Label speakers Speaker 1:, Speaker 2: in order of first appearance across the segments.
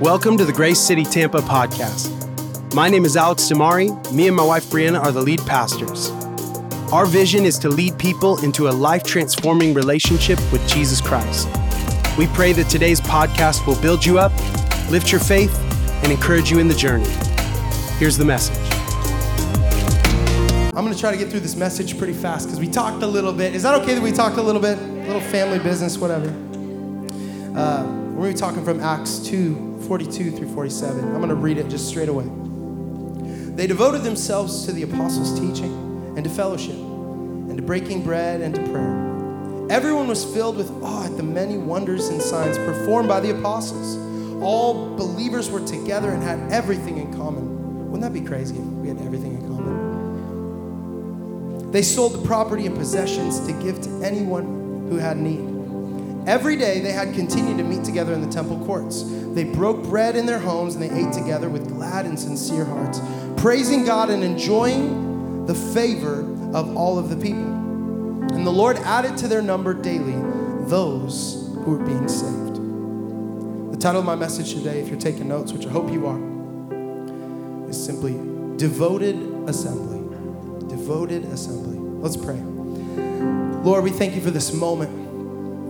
Speaker 1: Welcome to the Grace City Tampa podcast. My name is Alex DiMare. Me and my wife Brianna are the lead pastors. Our vision is to lead people into a life transforming relationship with Jesus Christ. We pray that today's podcast will build you up, lift your faith, and encourage you in the journey. Here's the message.
Speaker 2: I'm going to try to get through this message pretty fast because we talked a little bit. Is that okay that we talked a little bit? A little family business, whatever. Uh, we're going to be talking from Acts 2 42 through 47. I'm going to read it just straight away. They devoted themselves to the apostles' teaching and to fellowship and to breaking bread and to prayer. Everyone was filled with awe at the many wonders and signs performed by the apostles. All believers were together and had everything in common. Wouldn't that be crazy if we had everything in common? They sold the property and possessions to give to anyone who had need. Every day they had continued to meet together in the temple courts. They broke bread in their homes and they ate together with glad and sincere hearts, praising God and enjoying the favor of all of the people. And the Lord added to their number daily those who were being saved. The title of my message today, if you're taking notes, which I hope you are, is simply Devoted Assembly. Devoted Assembly. Let's pray. Lord, we thank you for this moment.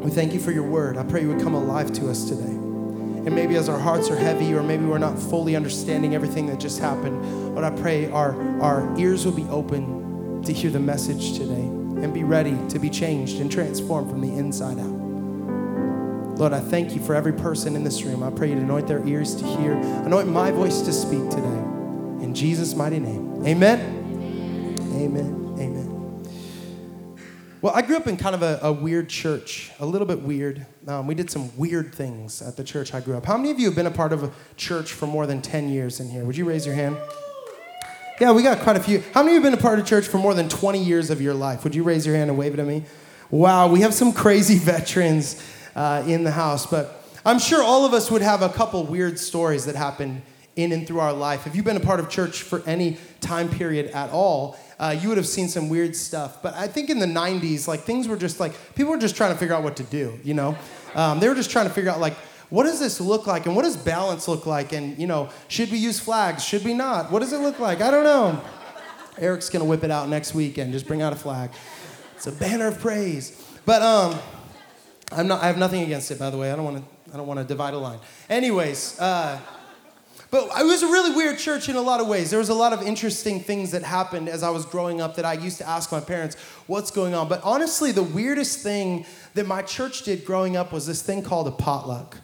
Speaker 2: We thank you for your word. I pray you would come alive to us today. And maybe as our hearts are heavy, or maybe we're not fully understanding everything that just happened, but I pray our, our ears will be open to hear the message today and be ready to be changed and transformed from the inside out. Lord, I thank you for every person in this room. I pray you anoint their ears to hear, anoint my voice to speak today. In Jesus' mighty name. Amen. Amen. Amen. Well, I grew up in kind of a, a weird church, a little bit weird. Um, we did some weird things at the church I grew up. How many of you have been a part of a church for more than 10 years in here? Would you raise your hand? Yeah, we got quite a few. How many of you have been a part of church for more than 20 years of your life? Would you raise your hand and wave it at me? Wow, we have some crazy veterans uh, in the house, but I'm sure all of us would have a couple weird stories that happened in and through our life. If you've been a part of church for any time period at all, uh, you would have seen some weird stuff. But I think in the 90s, like things were just like, people were just trying to figure out what to do, you know? Um, they were just trying to figure out, like, what does this look like? And what does balance look like? And, you know, should we use flags? Should we not? What does it look like? I don't know. Eric's gonna whip it out next week and just bring out a flag. It's a banner of praise. But um, I'm not, I have nothing against it, by the way. I don't wanna, I don't wanna divide a line. Anyways, uh, but it was a really weird church in a lot of ways. There was a lot of interesting things that happened as I was growing up that I used to ask my parents, what's going on? But honestly, the weirdest thing that my church did growing up was this thing called a potluck.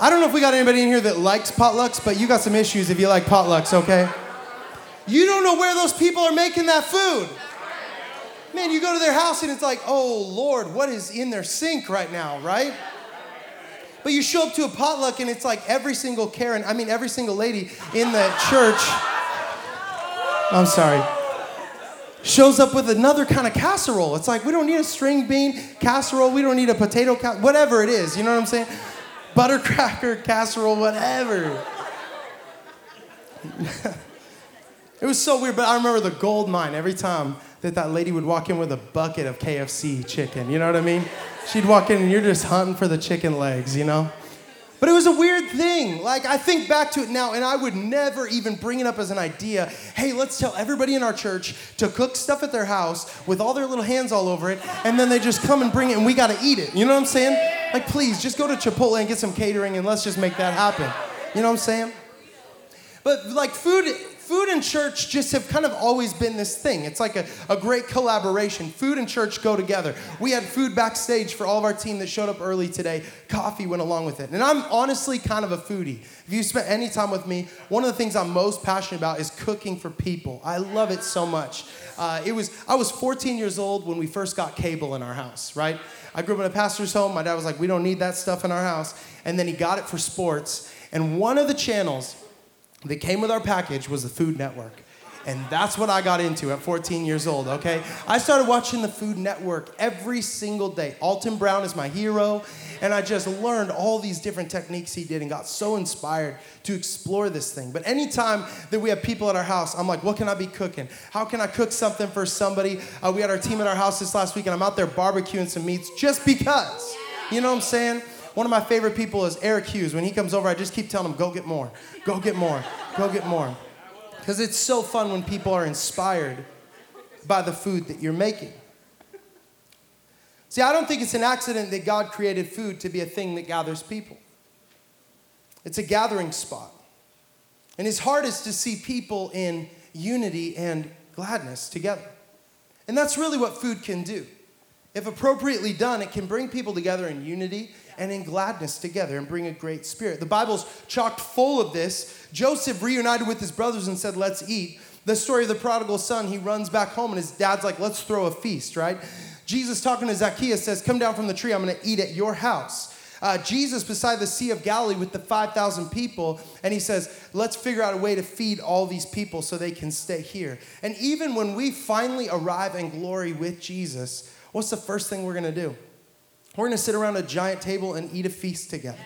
Speaker 2: I don't know if we got anybody in here that likes potlucks, but you got some issues if you like potlucks, okay? You don't know where those people are making that food. Man, you go to their house and it's like, oh Lord, what is in their sink right now, right? But you show up to a potluck and it's like every single Karen, I mean, every single lady in the church, I'm sorry, shows up with another kind of casserole. It's like, we don't need a string bean casserole, we don't need a potato, ca- whatever it is, you know what I'm saying? Buttercracker casserole, whatever. it was so weird, but I remember the gold mine every time that that lady would walk in with a bucket of KFC chicken, you know what I mean? She'd walk in and you're just hunting for the chicken legs, you know? But it was a weird thing. Like, I think back to it now, and I would never even bring it up as an idea. Hey, let's tell everybody in our church to cook stuff at their house with all their little hands all over it, and then they just come and bring it, and we gotta eat it. You know what I'm saying? Like, please, just go to Chipotle and get some catering, and let's just make that happen. You know what I'm saying? But, like, food food and church just have kind of always been this thing. It's like a, a great collaboration. Food and church go together. We had food backstage for all of our team that showed up early today. Coffee went along with it. And I'm honestly kind of a foodie. If you spent any time with me, one of the things I'm most passionate about is cooking for people. I love it so much. Uh, it was I was 14 years old when we first got cable in our house, right? I grew up in a pastor's home. My dad was like, "We don't need that stuff in our house," and then he got it for sports. And one of the channels that came with our package was the Food Network. And that's what I got into at 14 years old, okay? I started watching the Food Network every single day. Alton Brown is my hero, and I just learned all these different techniques he did and got so inspired to explore this thing. But anytime that we have people at our house, I'm like, what can I be cooking? How can I cook something for somebody? Uh, we had our team at our house this last week, and I'm out there barbecuing some meats just because. You know what I'm saying? One of my favorite people is Eric Hughes. When he comes over, I just keep telling him, go get more, go get more, go get more. Because it's so fun when people are inspired by the food that you're making. See, I don't think it's an accident that God created food to be a thing that gathers people. It's a gathering spot. And his heart is to see people in unity and gladness together. And that's really what food can do. If appropriately done, it can bring people together in unity and in gladness together and bring a great spirit. The Bible's chocked full of this. Joseph reunited with his brothers and said, Let's eat. The story of the prodigal son, he runs back home and his dad's like, Let's throw a feast, right? Jesus, talking to Zacchaeus, says, Come down from the tree, I'm gonna eat at your house. Uh, Jesus beside the Sea of Galilee with the 5,000 people, and he says, Let's figure out a way to feed all these people so they can stay here. And even when we finally arrive in glory with Jesus, what's the first thing we're gonna do? We're gonna sit around a giant table and eat a feast together,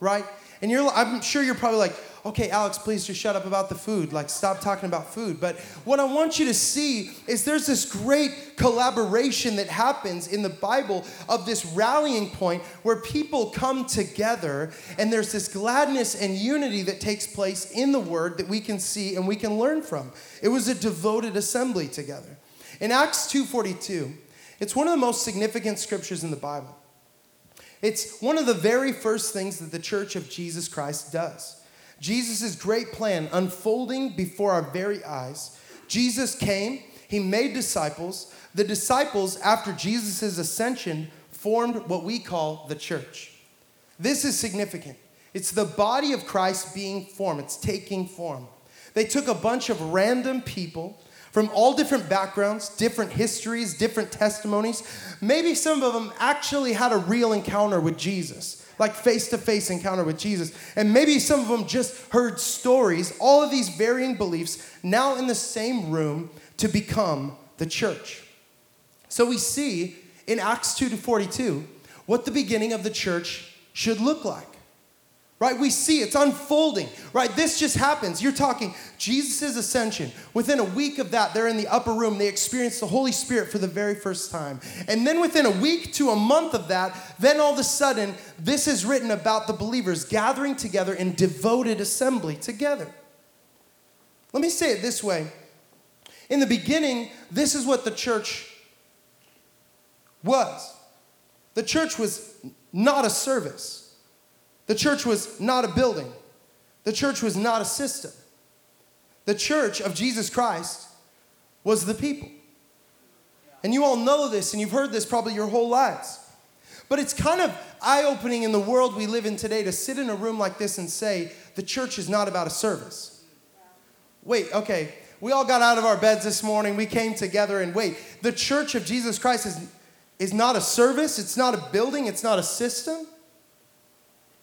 Speaker 2: right? And you're, I'm sure you're probably like, okay, Alex, please just shut up about the food. Like, stop talking about food. But what I want you to see is there's this great collaboration that happens in the Bible of this rallying point where people come together and there's this gladness and unity that takes place in the Word that we can see and we can learn from. It was a devoted assembly together. In Acts 2:42, it's one of the most significant scriptures in the Bible. It's one of the very first things that the church of Jesus Christ does. Jesus' great plan unfolding before our very eyes. Jesus came, he made disciples. The disciples, after Jesus' ascension, formed what we call the church. This is significant. It's the body of Christ being formed, it's taking form. They took a bunch of random people from all different backgrounds, different histories, different testimonies. Maybe some of them actually had a real encounter with Jesus, like face to face encounter with Jesus. And maybe some of them just heard stories, all of these varying beliefs, now in the same room to become the church. So we see in Acts 2 to 42 what the beginning of the church should look like right? We see it's unfolding, right? This just happens. You're talking Jesus' ascension. Within a week of that, they're in the upper room. They experience the Holy Spirit for the very first time. And then within a week to a month of that, then all of a sudden, this is written about the believers gathering together in devoted assembly together. Let me say it this way. In the beginning, this is what the church was. The church was not a service. The church was not a building, the church was not a system. The church of Jesus Christ was the people. And you all know this, and you've heard this probably your whole lives. But it's kind of eye opening in the world we live in today to sit in a room like this and say, the church is not about a service. Wait, okay, we all got out of our beds this morning, we came together, and wait, the church of Jesus Christ is, is not a service, it's not a building, it's not a system.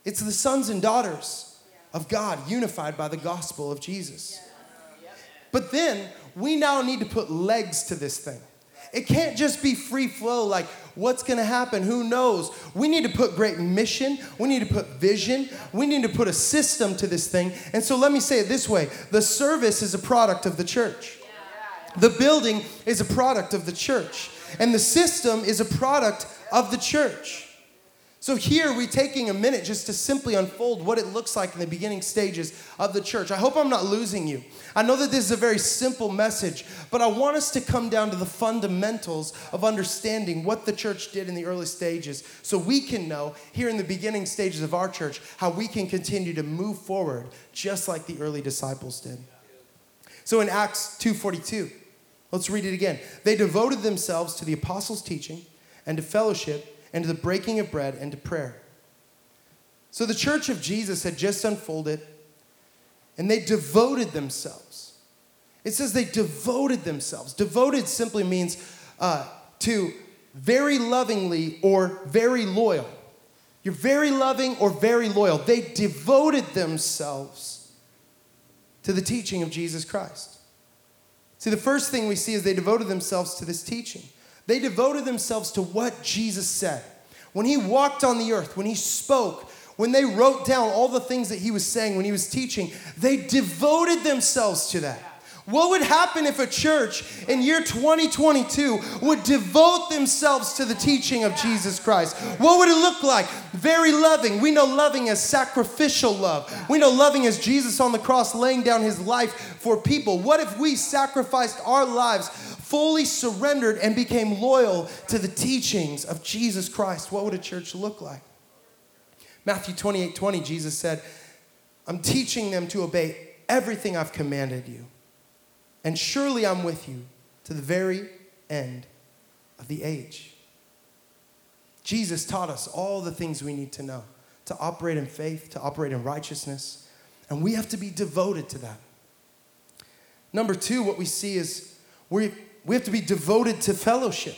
Speaker 2: It's the sons and daughters of God unified by the gospel of Jesus. But then we now need to put legs to this thing. It can't just be free flow, like what's gonna happen, who knows. We need to put great mission, we need to put vision, we need to put a system to this thing. And so let me say it this way the service is a product of the church, the building is a product of the church, and the system is a product of the church. So, here we're taking a minute just to simply unfold what it looks like in the beginning stages of the church. I hope I'm not losing you. I know that this is a very simple message, but I want us to come down to the fundamentals of understanding what the church did in the early stages so we can know here in the beginning stages of our church how we can continue to move forward just like the early disciples did. So, in Acts 2:42, let's read it again. They devoted themselves to the apostles' teaching and to fellowship and to the breaking of bread and to prayer. So the church of Jesus had just unfolded and they devoted themselves. It says they devoted themselves. Devoted simply means uh, to very lovingly or very loyal. You're very loving or very loyal. They devoted themselves to the teaching of Jesus Christ. See, the first thing we see is they devoted themselves to this teaching. They devoted themselves to what Jesus said. When he walked on the earth, when he spoke, when they wrote down all the things that he was saying, when he was teaching, they devoted themselves to that. What would happen if a church in year 2022 would devote themselves to the teaching of Jesus Christ? What would it look like? Very loving. We know loving as sacrificial love. We know loving as Jesus on the cross laying down his life for people. What if we sacrificed our lives, fully surrendered, and became loyal to the teachings of Jesus Christ? What would a church look like? Matthew 28 20, Jesus said, I'm teaching them to obey everything I've commanded you and surely I'm with you to the very end of the age. Jesus taught us all the things we need to know to operate in faith, to operate in righteousness, and we have to be devoted to that. Number two, what we see is we, we have to be devoted to fellowship.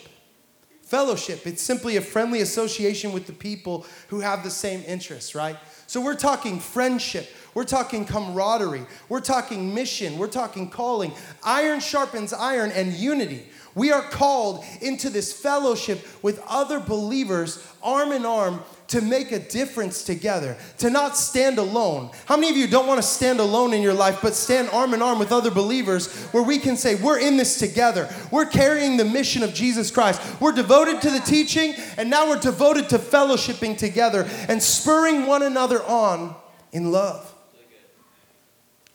Speaker 2: Fellowship, it's simply a friendly association with the people who have the same interests, right? So we're talking friendship, we're talking camaraderie. We're talking mission. We're talking calling. Iron sharpens iron and unity. We are called into this fellowship with other believers, arm in arm, to make a difference together, to not stand alone. How many of you don't want to stand alone in your life, but stand arm in arm with other believers where we can say, We're in this together. We're carrying the mission of Jesus Christ. We're devoted to the teaching, and now we're devoted to fellowshipping together and spurring one another on in love.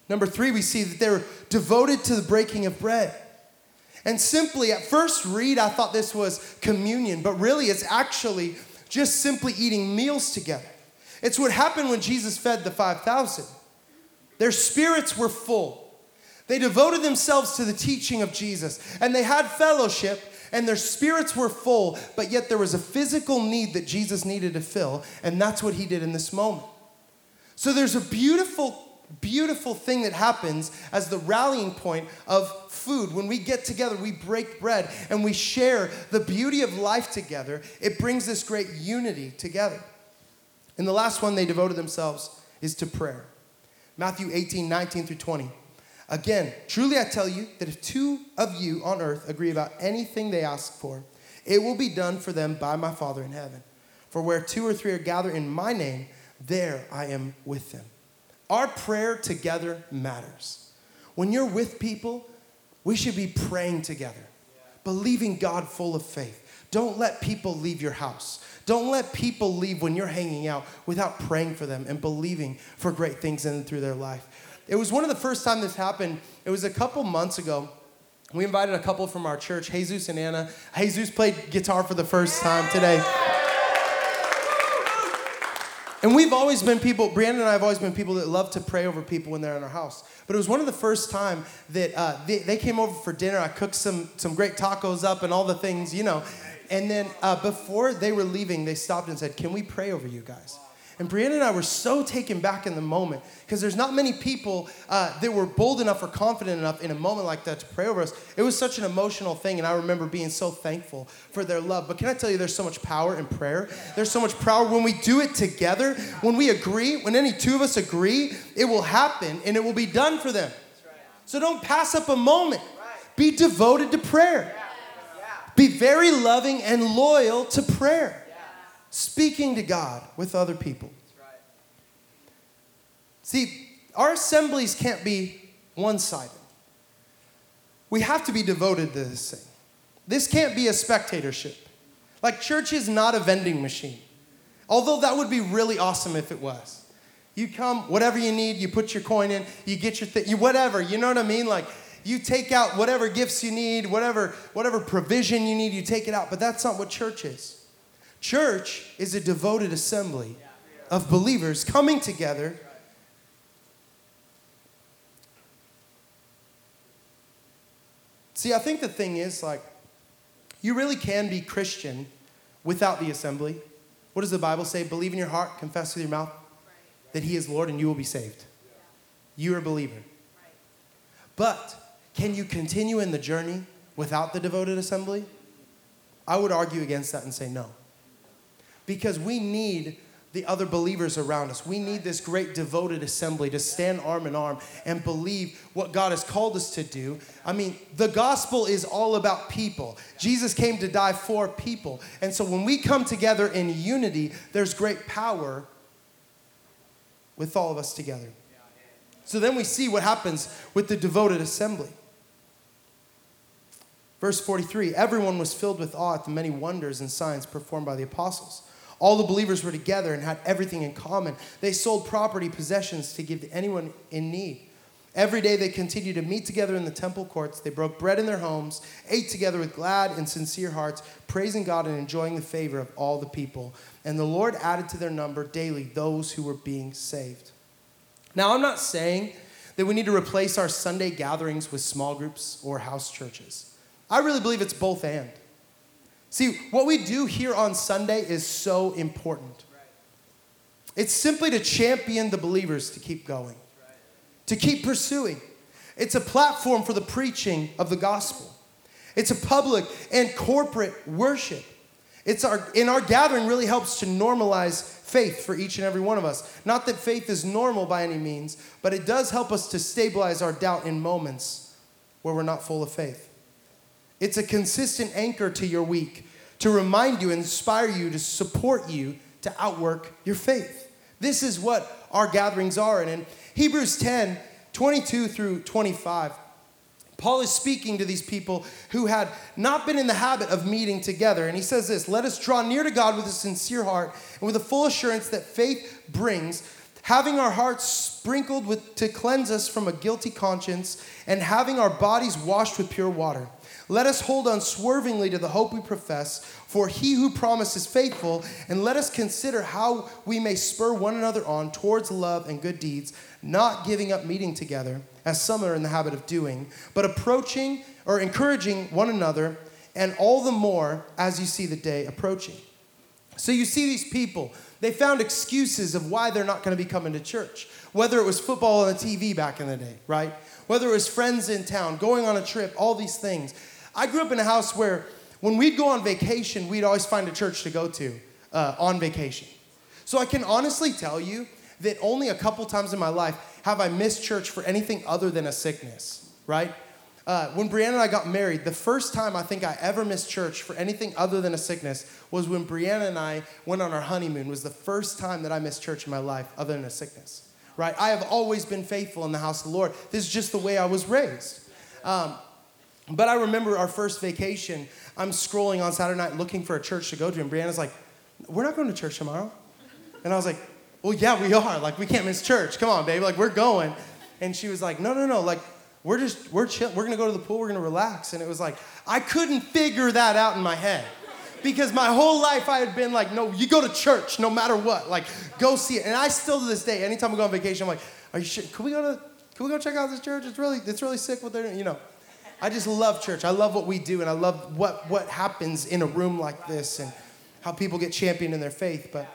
Speaker 2: Number three, we see that they're devoted to the breaking of bread. And simply, at first read, I thought this was communion, but really it's actually just simply eating meals together. It's what happened when Jesus fed the 5,000. Their spirits were full. They devoted themselves to the teaching of Jesus, and they had fellowship, and their spirits were full, but yet there was a physical need that Jesus needed to fill, and that's what he did in this moment. So there's a beautiful beautiful thing that happens as the rallying point of food. When we get together, we break bread and we share the beauty of life together. It brings this great unity together. And the last one they devoted themselves is to prayer. Matthew 18, 19 through 20. Again, truly I tell you that if two of you on earth agree about anything they ask for, it will be done for them by my Father in heaven. For where two or three are gathered in my name, there I am with them. Our prayer together matters. When you're with people, we should be praying together, believing God full of faith. Don't let people leave your house. Don't let people leave when you're hanging out without praying for them and believing for great things in and through their life. It was one of the first time this happened. It was a couple months ago. We invited a couple from our church, Jesus and Anna. Jesus played guitar for the first time today. And we've always been people, Brandon and I have always been people that love to pray over people when they're in our house. But it was one of the first time that uh, they, they, came over for dinner. I cooked some, some great tacos up and all the things, you know. And then uh, before they were leaving, they stopped and said, Can we pray over you guys? And Brianna and I were so taken back in the moment because there's not many people uh, that were bold enough or confident enough in a moment like that to pray over us. It was such an emotional thing, and I remember being so thankful for their love. But can I tell you, there's so much power in prayer? There's so much power when we do it together, when we agree, when any two of us agree, it will happen and it will be done for them. So don't pass up a moment. Be devoted to prayer. Be very loving and loyal to prayer speaking to God with other people. See, our assemblies can't be one sided. We have to be devoted to this thing. This can't be a spectatorship. Like, church is not a vending machine. Although that would be really awesome if it was. You come, whatever you need, you put your coin in, you get your thing, you whatever, you know what I mean? Like, you take out whatever gifts you need, whatever, whatever provision you need, you take it out. But that's not what church is. Church is a devoted assembly of believers coming together. See, I think the thing is like, you really can be Christian without the assembly. What does the Bible say? Believe in your heart, confess with your mouth that He is Lord, and you will be saved. You are a believer. But can you continue in the journey without the devoted assembly? I would argue against that and say no because we need the other believers around us. We need this great devoted assembly to stand arm in arm and believe what God has called us to do. I mean, the gospel is all about people. Jesus came to die for people. And so when we come together in unity, there's great power with all of us together. So then we see what happens with the devoted assembly. Verse 43 Everyone was filled with awe at the many wonders and signs performed by the apostles. All the believers were together and had everything in common. They sold property, possessions to give to anyone in need. Every day they continued to meet together in the temple courts. They broke bread in their homes, ate together with glad and sincere hearts, praising God and enjoying the favor of all the people. And the Lord added to their number daily those who were being saved. Now, I'm not saying that we need to replace our Sunday gatherings with small groups or house churches. I really believe it's both and. See, what we do here on Sunday is so important. It's simply to champion the believers to keep going to keep pursuing. It's a platform for the preaching of the gospel. It's a public and corporate worship. It's our, in our gathering really helps to normalize faith for each and every one of us. Not that faith is normal by any means, but it does help us to stabilize our doubt in moments where we're not full of faith. It's a consistent anchor to your week to remind you, inspire you, to support you to outwork your faith. This is what our gatherings are. And in Hebrews 10 22 through 25, Paul is speaking to these people who had not been in the habit of meeting together. And he says this Let us draw near to God with a sincere heart and with a full assurance that faith brings, having our hearts sprinkled with, to cleanse us from a guilty conscience, and having our bodies washed with pure water. Let us hold unswervingly to the hope we profess, for he who promised is faithful, and let us consider how we may spur one another on towards love and good deeds, not giving up meeting together, as some are in the habit of doing, but approaching or encouraging one another, and all the more as you see the day approaching. So you see these people, they found excuses of why they're not going to be coming to church. Whether it was football on the TV back in the day, right? Whether it was friends in town, going on a trip, all these things. I grew up in a house where when we'd go on vacation, we'd always find a church to go to uh, on vacation. So I can honestly tell you that only a couple times in my life have I missed church for anything other than a sickness, right? Uh, when Brianna and I got married, the first time I think I ever missed church for anything other than a sickness was when Brianna and I went on our honeymoon. Was the first time that I missed church in my life other than a sickness, right? I have always been faithful in the house of the Lord. This is just the way I was raised. Um, but I remember our first vacation. I'm scrolling on Saturday night looking for a church to go to, and Brianna's like, "We're not going to church tomorrow," and I was like, "Well, yeah, we are. Like, we can't miss church. Come on, baby. Like, we're going." And she was like, "No, no, no. Like, we're just we're chill. We're gonna go to the pool. We're gonna relax." And it was like I couldn't figure that out in my head because my whole life I had been like, "No, you go to church no matter what. Like, go see it." And I still to this day, anytime we go on vacation, I'm like, "Are you sure? Can we go to? Can we go check out this church? It's really it's really sick what they're. You know." I just love church. I love what we do, and I love what, what happens in a room like this and how people get championed in their faith. But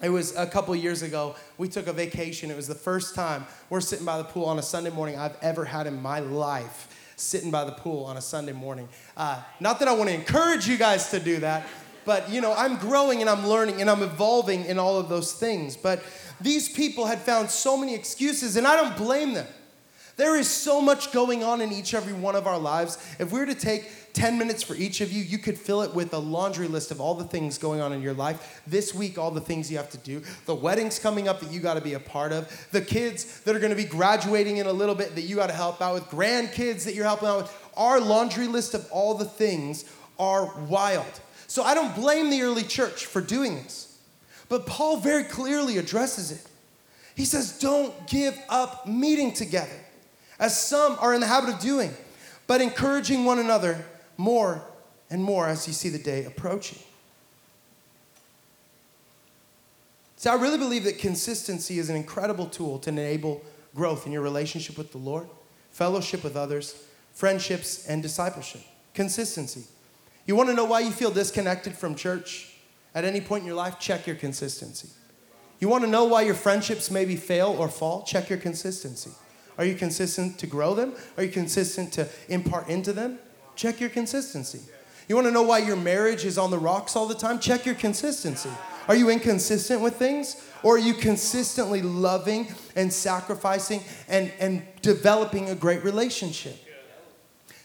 Speaker 2: it was a couple years ago, we took a vacation. It was the first time we're sitting by the pool on a Sunday morning I've ever had in my life, sitting by the pool on a Sunday morning. Uh, not that I want to encourage you guys to do that, but you know, I'm growing and I'm learning and I'm evolving in all of those things. But these people had found so many excuses, and I don't blame them. There is so much going on in each every one of our lives. If we were to take 10 minutes for each of you, you could fill it with a laundry list of all the things going on in your life. This week, all the things you have to do. The weddings coming up that you got to be a part of. The kids that are going to be graduating in a little bit that you got to help out with. Grandkids that you're helping out with. Our laundry list of all the things are wild. So I don't blame the early church for doing this. But Paul very clearly addresses it. He says, Don't give up meeting together as some are in the habit of doing, but encouraging one another more and more as you see the day approaching. So I really believe that consistency is an incredible tool to enable growth in your relationship with the Lord, fellowship with others, friendships, and discipleship. Consistency. You want to know why you feel disconnected from church at any point in your life? Check your consistency. You want to know why your friendships maybe fail or fall? Check your consistency. Are you consistent to grow them? Are you consistent to impart into them? Check your consistency. You want to know why your marriage is on the rocks all the time? Check your consistency. Are you inconsistent with things? Or are you consistently loving and sacrificing and, and developing a great relationship?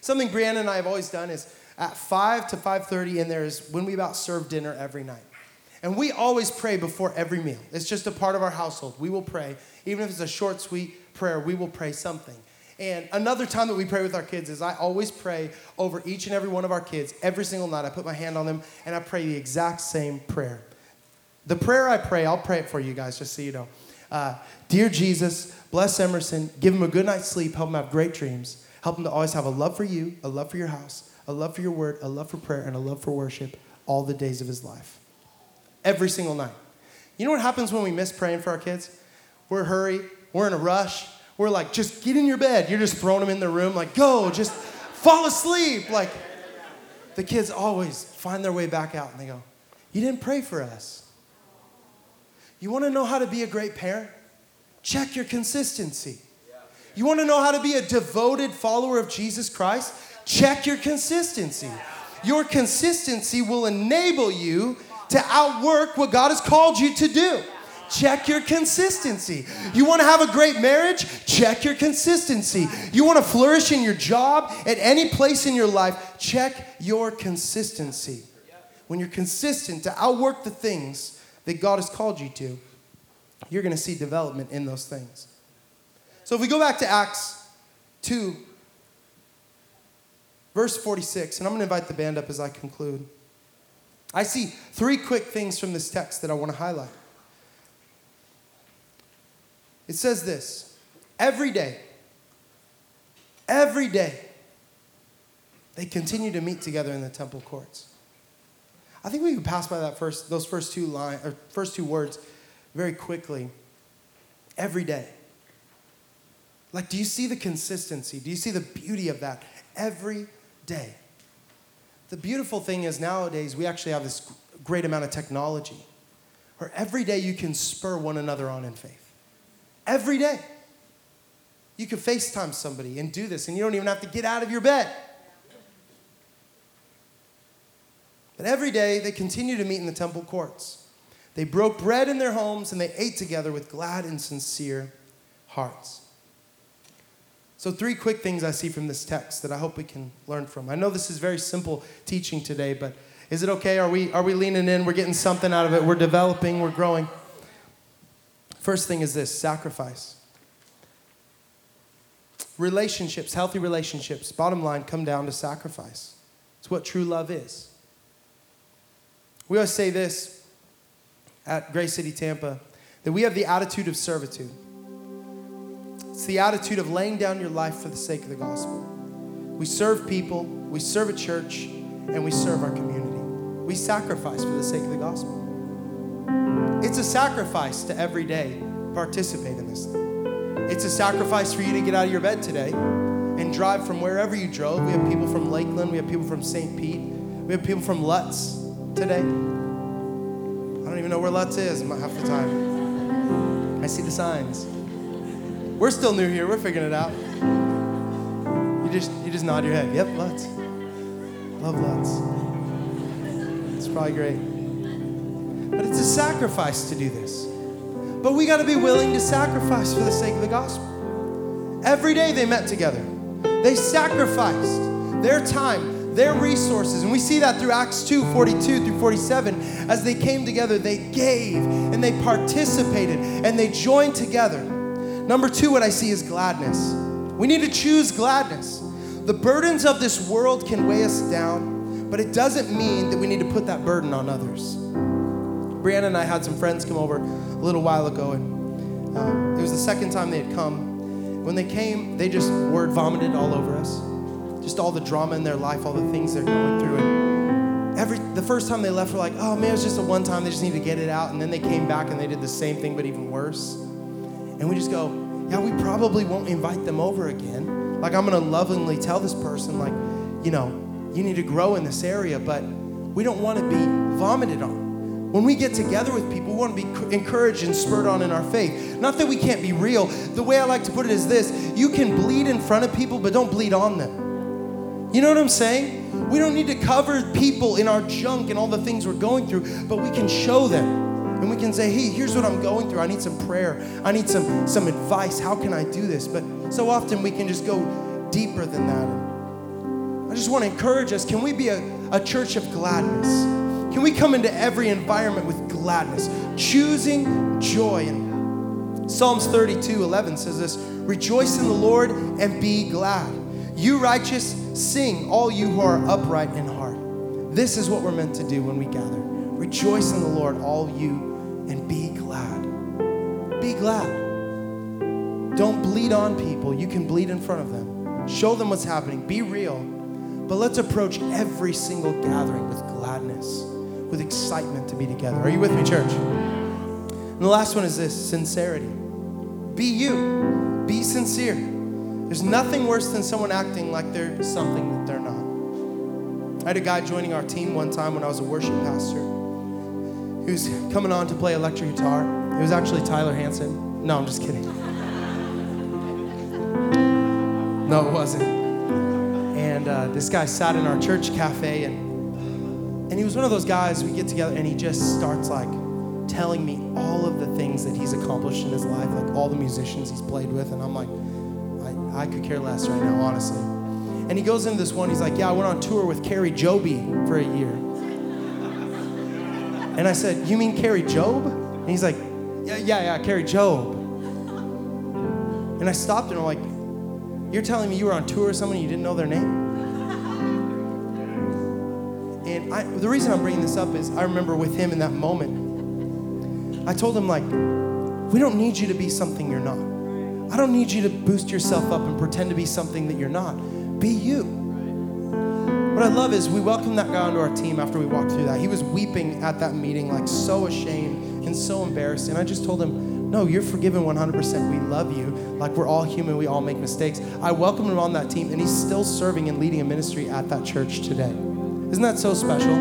Speaker 2: Something Brianna and I have always done is at 5 to 5.30 and there's when we about serve dinner every night. And we always pray before every meal. It's just a part of our household. We will pray, even if it's a short, sweet prayer, we will pray something. And another time that we pray with our kids is I always pray over each and every one of our kids every single night. I put my hand on them and I pray the exact same prayer. The prayer I pray, I'll pray it for you guys just so you know. Uh, Dear Jesus, bless Emerson, give him a good night's sleep, help him have great dreams, help him to always have a love for you, a love for your house, a love for your word, a love for prayer, and a love for worship all the days of his life. Every single night. You know what happens when we miss praying for our kids? We're hurry, we're in a rush, we're like, just get in your bed. You're just throwing them in the room, like, go, just fall asleep. Like, the kids always find their way back out and they go, You didn't pray for us. You wanna know how to be a great parent? Check your consistency. You wanna know how to be a devoted follower of Jesus Christ? Check your consistency. Your consistency will enable you to outwork what God has called you to do. Check your consistency. You want to have a great marriage? Check your consistency. You want to flourish in your job, at any place in your life? Check your consistency. When you're consistent to outwork the things that God has called you to, you're going to see development in those things. So if we go back to Acts 2, verse 46, and I'm going to invite the band up as I conclude. I see three quick things from this text that I want to highlight. It says this every day, every day, they continue to meet together in the temple courts. I think we can pass by that first, those first two line, or first two words very quickly. Every day. Like, do you see the consistency? Do you see the beauty of that? Every day. The beautiful thing is nowadays we actually have this great amount of technology where every day you can spur one another on in faith. Every day. You can FaceTime somebody and do this, and you don't even have to get out of your bed. But every day they continue to meet in the temple courts. They broke bread in their homes and they ate together with glad and sincere hearts. So, three quick things I see from this text that I hope we can learn from. I know this is very simple teaching today, but is it okay? Are we, are we leaning in? We're getting something out of it. We're developing, we're growing. First thing is this sacrifice. Relationships, healthy relationships, bottom line, come down to sacrifice. It's what true love is. We always say this at Grace City Tampa that we have the attitude of servitude. It's the attitude of laying down your life for the sake of the gospel. We serve people, we serve a church, and we serve our community. We sacrifice for the sake of the gospel. It's a sacrifice to every day participate in this. It's a sacrifice for you to get out of your bed today and drive from wherever you drove. We have people from Lakeland, we have people from St. Pete, we have people from Lutz today. I don't even know where Lutz is half the time. I see the signs. We're still new here. We're figuring it out. You just you just nod your head. Yep, Lutz. Love Lutz. It's probably great. But it's a sacrifice to do this. But we got to be willing to sacrifice for the sake of the gospel. Every day they met together. They sacrificed their time, their resources. And we see that through Acts 2 42 through 47. As they came together, they gave and they participated and they joined together. Number two, what I see is gladness. We need to choose gladness. The burdens of this world can weigh us down, but it doesn't mean that we need to put that burden on others. Brianna and I had some friends come over a little while ago, and um, it was the second time they had come. When they came, they just word vomited all over us. Just all the drama in their life, all the things they're going through. And every the first time they left, we're like, oh man, it was just a one time, they just need to get it out. And then they came back and they did the same thing, but even worse. And we just go, yeah, we probably won't invite them over again. Like, I'm gonna lovingly tell this person, like, you know, you need to grow in this area, but we don't wanna be vomited on. When we get together with people, we wanna be encouraged and spurred on in our faith. Not that we can't be real. The way I like to put it is this you can bleed in front of people, but don't bleed on them. You know what I'm saying? We don't need to cover people in our junk and all the things we're going through, but we can show them and we can say, hey, here's what I'm going through. I need some prayer. I need some, some advice. How can I do this? But so often we can just go deeper than that. I just want to encourage us can we be a, a church of gladness? Can we come into every environment with gladness, choosing joy? And Psalms 32 11 says this Rejoice in the Lord and be glad. You righteous, sing, all you who are upright in heart. This is what we're meant to do when we gather. Rejoice in the Lord, all you, and be glad. Be glad. Don't bleed on people. You can bleed in front of them. Show them what's happening. Be real. But let's approach every single gathering with gladness, with excitement to be together. Are you with me, church? And the last one is this sincerity. Be you, be sincere. There's nothing worse than someone acting like they're something that they're not. I had a guy joining our team one time when I was a worship pastor. He was coming on to play electric guitar. It was actually Tyler Hanson. No, I'm just kidding. No, it wasn't. And uh, this guy sat in our church cafe, and and he was one of those guys. We get together, and he just starts like telling me all of the things that he's accomplished in his life, like all the musicians he's played with, and I'm like, I, I could care less right now, honestly. And he goes into this one. He's like, Yeah, I went on tour with Carrie Joby for a year. And I said, You mean Kari Jobe? And he's like, Yeah, yeah, yeah, Kari Jobe. And I stopped and I'm like, You're telling me you were on tour with someone you didn't know their name? I, the reason I'm bringing this up is I remember with him in that moment, I told him, like, we don't need you to be something you're not. I don't need you to boost yourself up and pretend to be something that you're not. Be you. What I love is we welcomed that guy onto our team after we walked through that. He was weeping at that meeting, like so ashamed and so embarrassed. And I just told him, No, you're forgiven 100%. We love you. Like we're all human, we all make mistakes. I welcomed him on that team, and he's still serving and leading a ministry at that church today. Isn't that so special?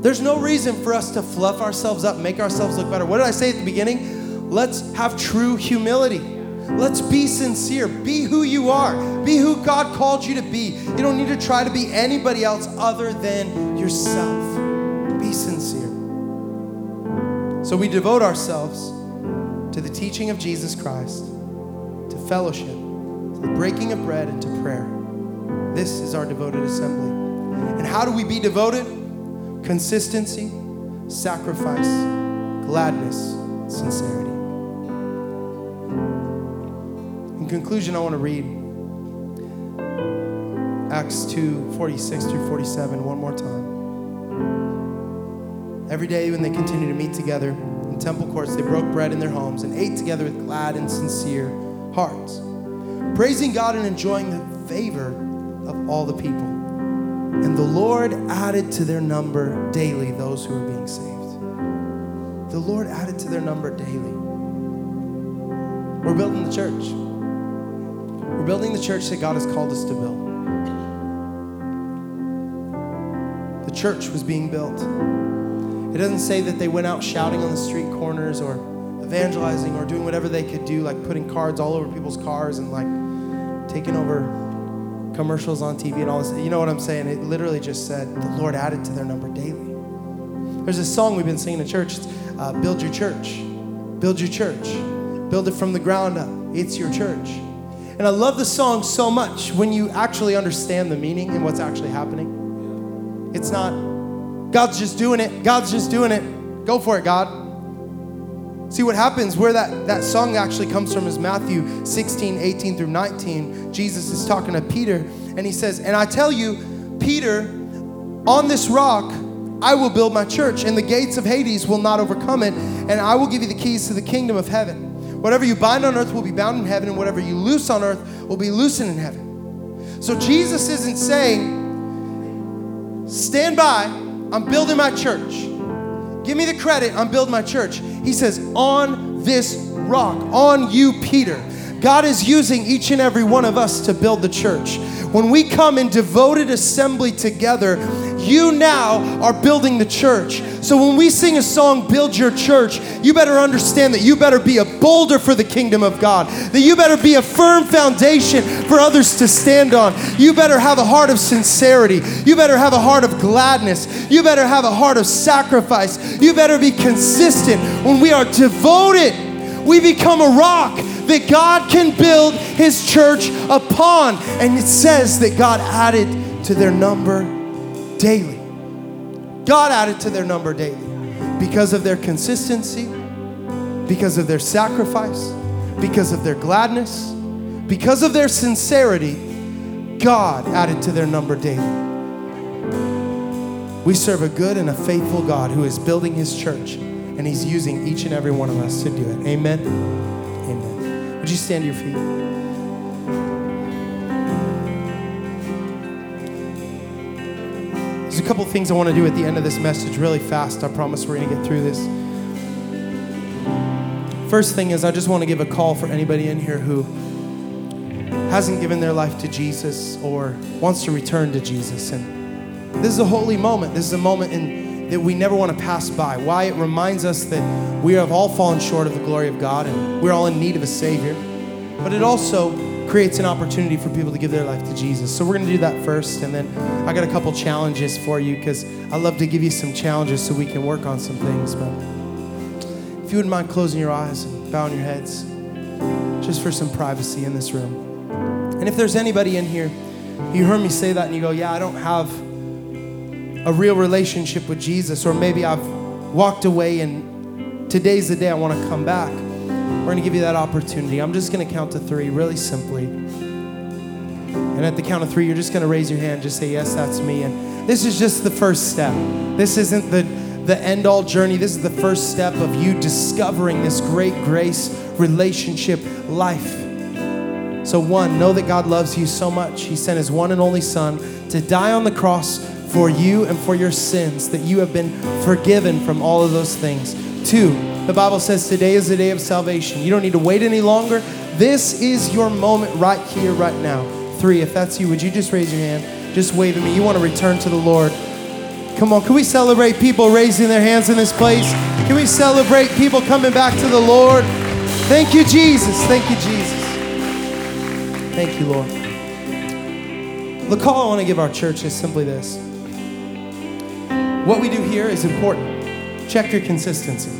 Speaker 2: There's no reason for us to fluff ourselves up, make ourselves look better. What did I say at the beginning? Let's have true humility. Let's be sincere. Be who you are. Be who God called you to be. You don't need to try to be anybody else other than yourself. Be sincere. So we devote ourselves to the teaching of Jesus Christ, to fellowship, to the breaking of bread, and to prayer. This is our devoted assembly. And how do we be devoted? Consistency, sacrifice, gladness, sincerity. In conclusion, I want to read Acts 2 46 through 47 one more time. Every day when they continued to meet together in temple courts, they broke bread in their homes and ate together with glad and sincere hearts, praising God and enjoying the favor of all the people. And the Lord added to their number daily those who were being saved. The Lord added to their number daily. We're building the church. We're building the church that God has called us to build. The church was being built. It doesn't say that they went out shouting on the street corners or evangelizing or doing whatever they could do, like putting cards all over people's cars and like taking over commercials on TV and all this. You know what I'm saying? It literally just said the Lord added to their number daily. There's a song we've been singing in church. It's uh, Build Your Church. Build your church. Build it from the ground up. It's your church. And I love the song so much when you actually understand the meaning and what's actually happening. It's not, God's just doing it. God's just doing it. Go for it, God. See what happens where that, that song actually comes from is Matthew 16, 18 through 19. Jesus is talking to Peter, and he says, And I tell you, Peter, on this rock I will build my church, and the gates of Hades will not overcome it, and I will give you the keys to the kingdom of heaven. Whatever you bind on earth will be bound in heaven, and whatever you loose on earth will be loosened in heaven. So Jesus isn't saying, Stand by, I'm building my church. Give me the credit, I'm building my church. He says, On this rock, on you, Peter. God is using each and every one of us to build the church. When we come in devoted assembly together, you now are building the church. So when we sing a song, Build Your Church, you better understand that you better be a boulder for the kingdom of God, that you better be a firm foundation for others to stand on. You better have a heart of sincerity. You better have a heart of gladness. You better have a heart of sacrifice. You better be consistent. When we are devoted, we become a rock that God can build his church upon. And it says that God added to their number daily. God added to their number daily because of their consistency, because of their sacrifice, because of their gladness, because of their sincerity, God added to their number daily. We serve a good and a faithful God who is building his church, and he's using each and every one of us to do it. Amen. Would you stand to your feet? There's a couple things I want to do at the end of this message really fast. I promise we're going to get through this. First thing is, I just want to give a call for anybody in here who hasn't given their life to Jesus or wants to return to Jesus. And this is a holy moment. This is a moment in, that we never want to pass by. Why? It reminds us that we have all fallen short of the glory of God and we're all in need of a Savior. But it also creates an opportunity for people to give their life to Jesus. So we're going to do that first, and then I got a couple challenges for you because I love to give you some challenges so we can work on some things. But if you wouldn't mind closing your eyes and bowing your heads, just for some privacy in this room. And if there's anybody in here, you heard me say that and you go, Yeah, I don't have a real relationship with Jesus, or maybe I've walked away and today's the day I want to come back. We're going to give you that opportunity. I'm just going to count to three really simply. And at the count of three, you're just going to raise your hand, just say, Yes, that's me. And this is just the first step. This isn't the, the end all journey. This is the first step of you discovering this great grace, relationship, life. So, one, know that God loves you so much. He sent His one and only Son to die on the cross for you and for your sins, that you have been forgiven from all of those things. Two, the Bible says today is the day of salvation. You don't need to wait any longer. This is your moment right here, right now. Three, if that's you, would you just raise your hand? Just wave at me. You want to return to the Lord. Come on, can we celebrate people raising their hands in this place? Can we celebrate people coming back to the Lord? Thank you, Jesus. Thank you, Jesus. Thank you, Lord. The call I want to give our church is simply this what we do here is important. Check your consistency.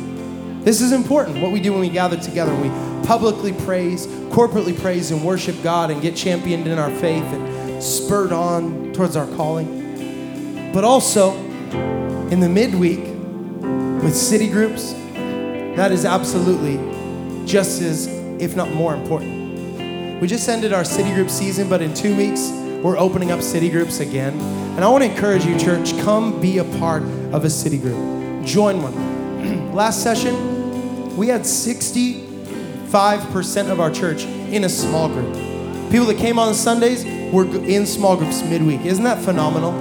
Speaker 2: This is important. What we do when we gather together, we publicly praise, corporately praise, and worship God and get championed in our faith and spurred on towards our calling. But also, in the midweek, with city groups, that is absolutely just as, if not more important. We just ended our city group season, but in two weeks, we're opening up city groups again. And I want to encourage you, church, come be a part of a city group. Join one. Last session, we had 65% of our church in a small group. People that came on Sundays were in small groups midweek. Isn't that phenomenal?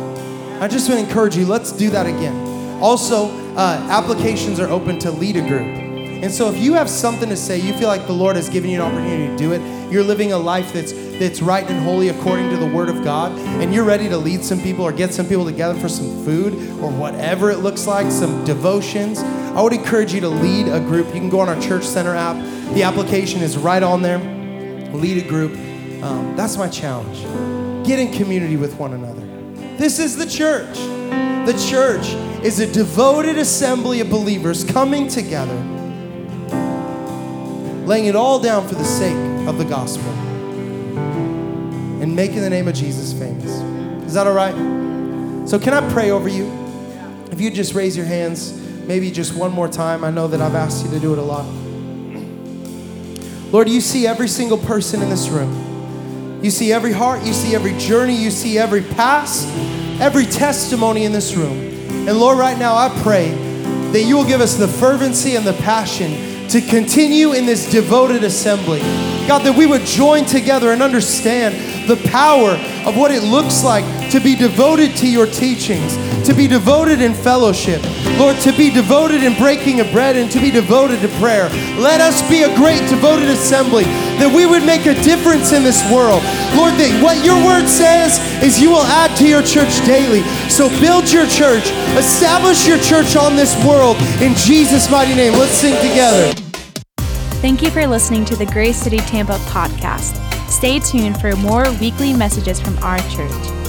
Speaker 2: I just want to encourage you, let's do that again. Also, uh, applications are open to lead a group. And so if you have something to say, you feel like the Lord has given you an opportunity to do it, you're living a life that's that's right and holy according to the word of God, and you're ready to lead some people or get some people together for some food or whatever it looks like, some devotions, I would encourage you to lead a group. You can go on our Church Center app. The application is right on there. Lead a group. Um, that's my challenge. Get in community with one another. This is the church. The church is a devoted assembly of believers coming together, laying it all down for the sake of the gospel and making the name of Jesus famous. Is that all right? So, can I pray over you? If you just raise your hands maybe just one more time. I know that I've asked you to do it a lot. Lord, you see every single person in this room. You see every heart, you see every journey, you see every past, every testimony in this room. And Lord, right now I pray that you will give us the fervency and the passion to continue in this devoted assembly. God, that we would join together and understand the power of what it looks like to be devoted to your teachings, to be devoted in fellowship, Lord, to be devoted in breaking of bread and to be devoted to prayer. Let us be a great devoted assembly, that we would make a difference in this world. Lord, that what your word says is you will add to your church daily. So build your church, establish your church on this world in Jesus' mighty name. Let's sing together.
Speaker 3: Thank you for listening to the Grace City Tampa podcast. Stay tuned for more weekly messages from our church.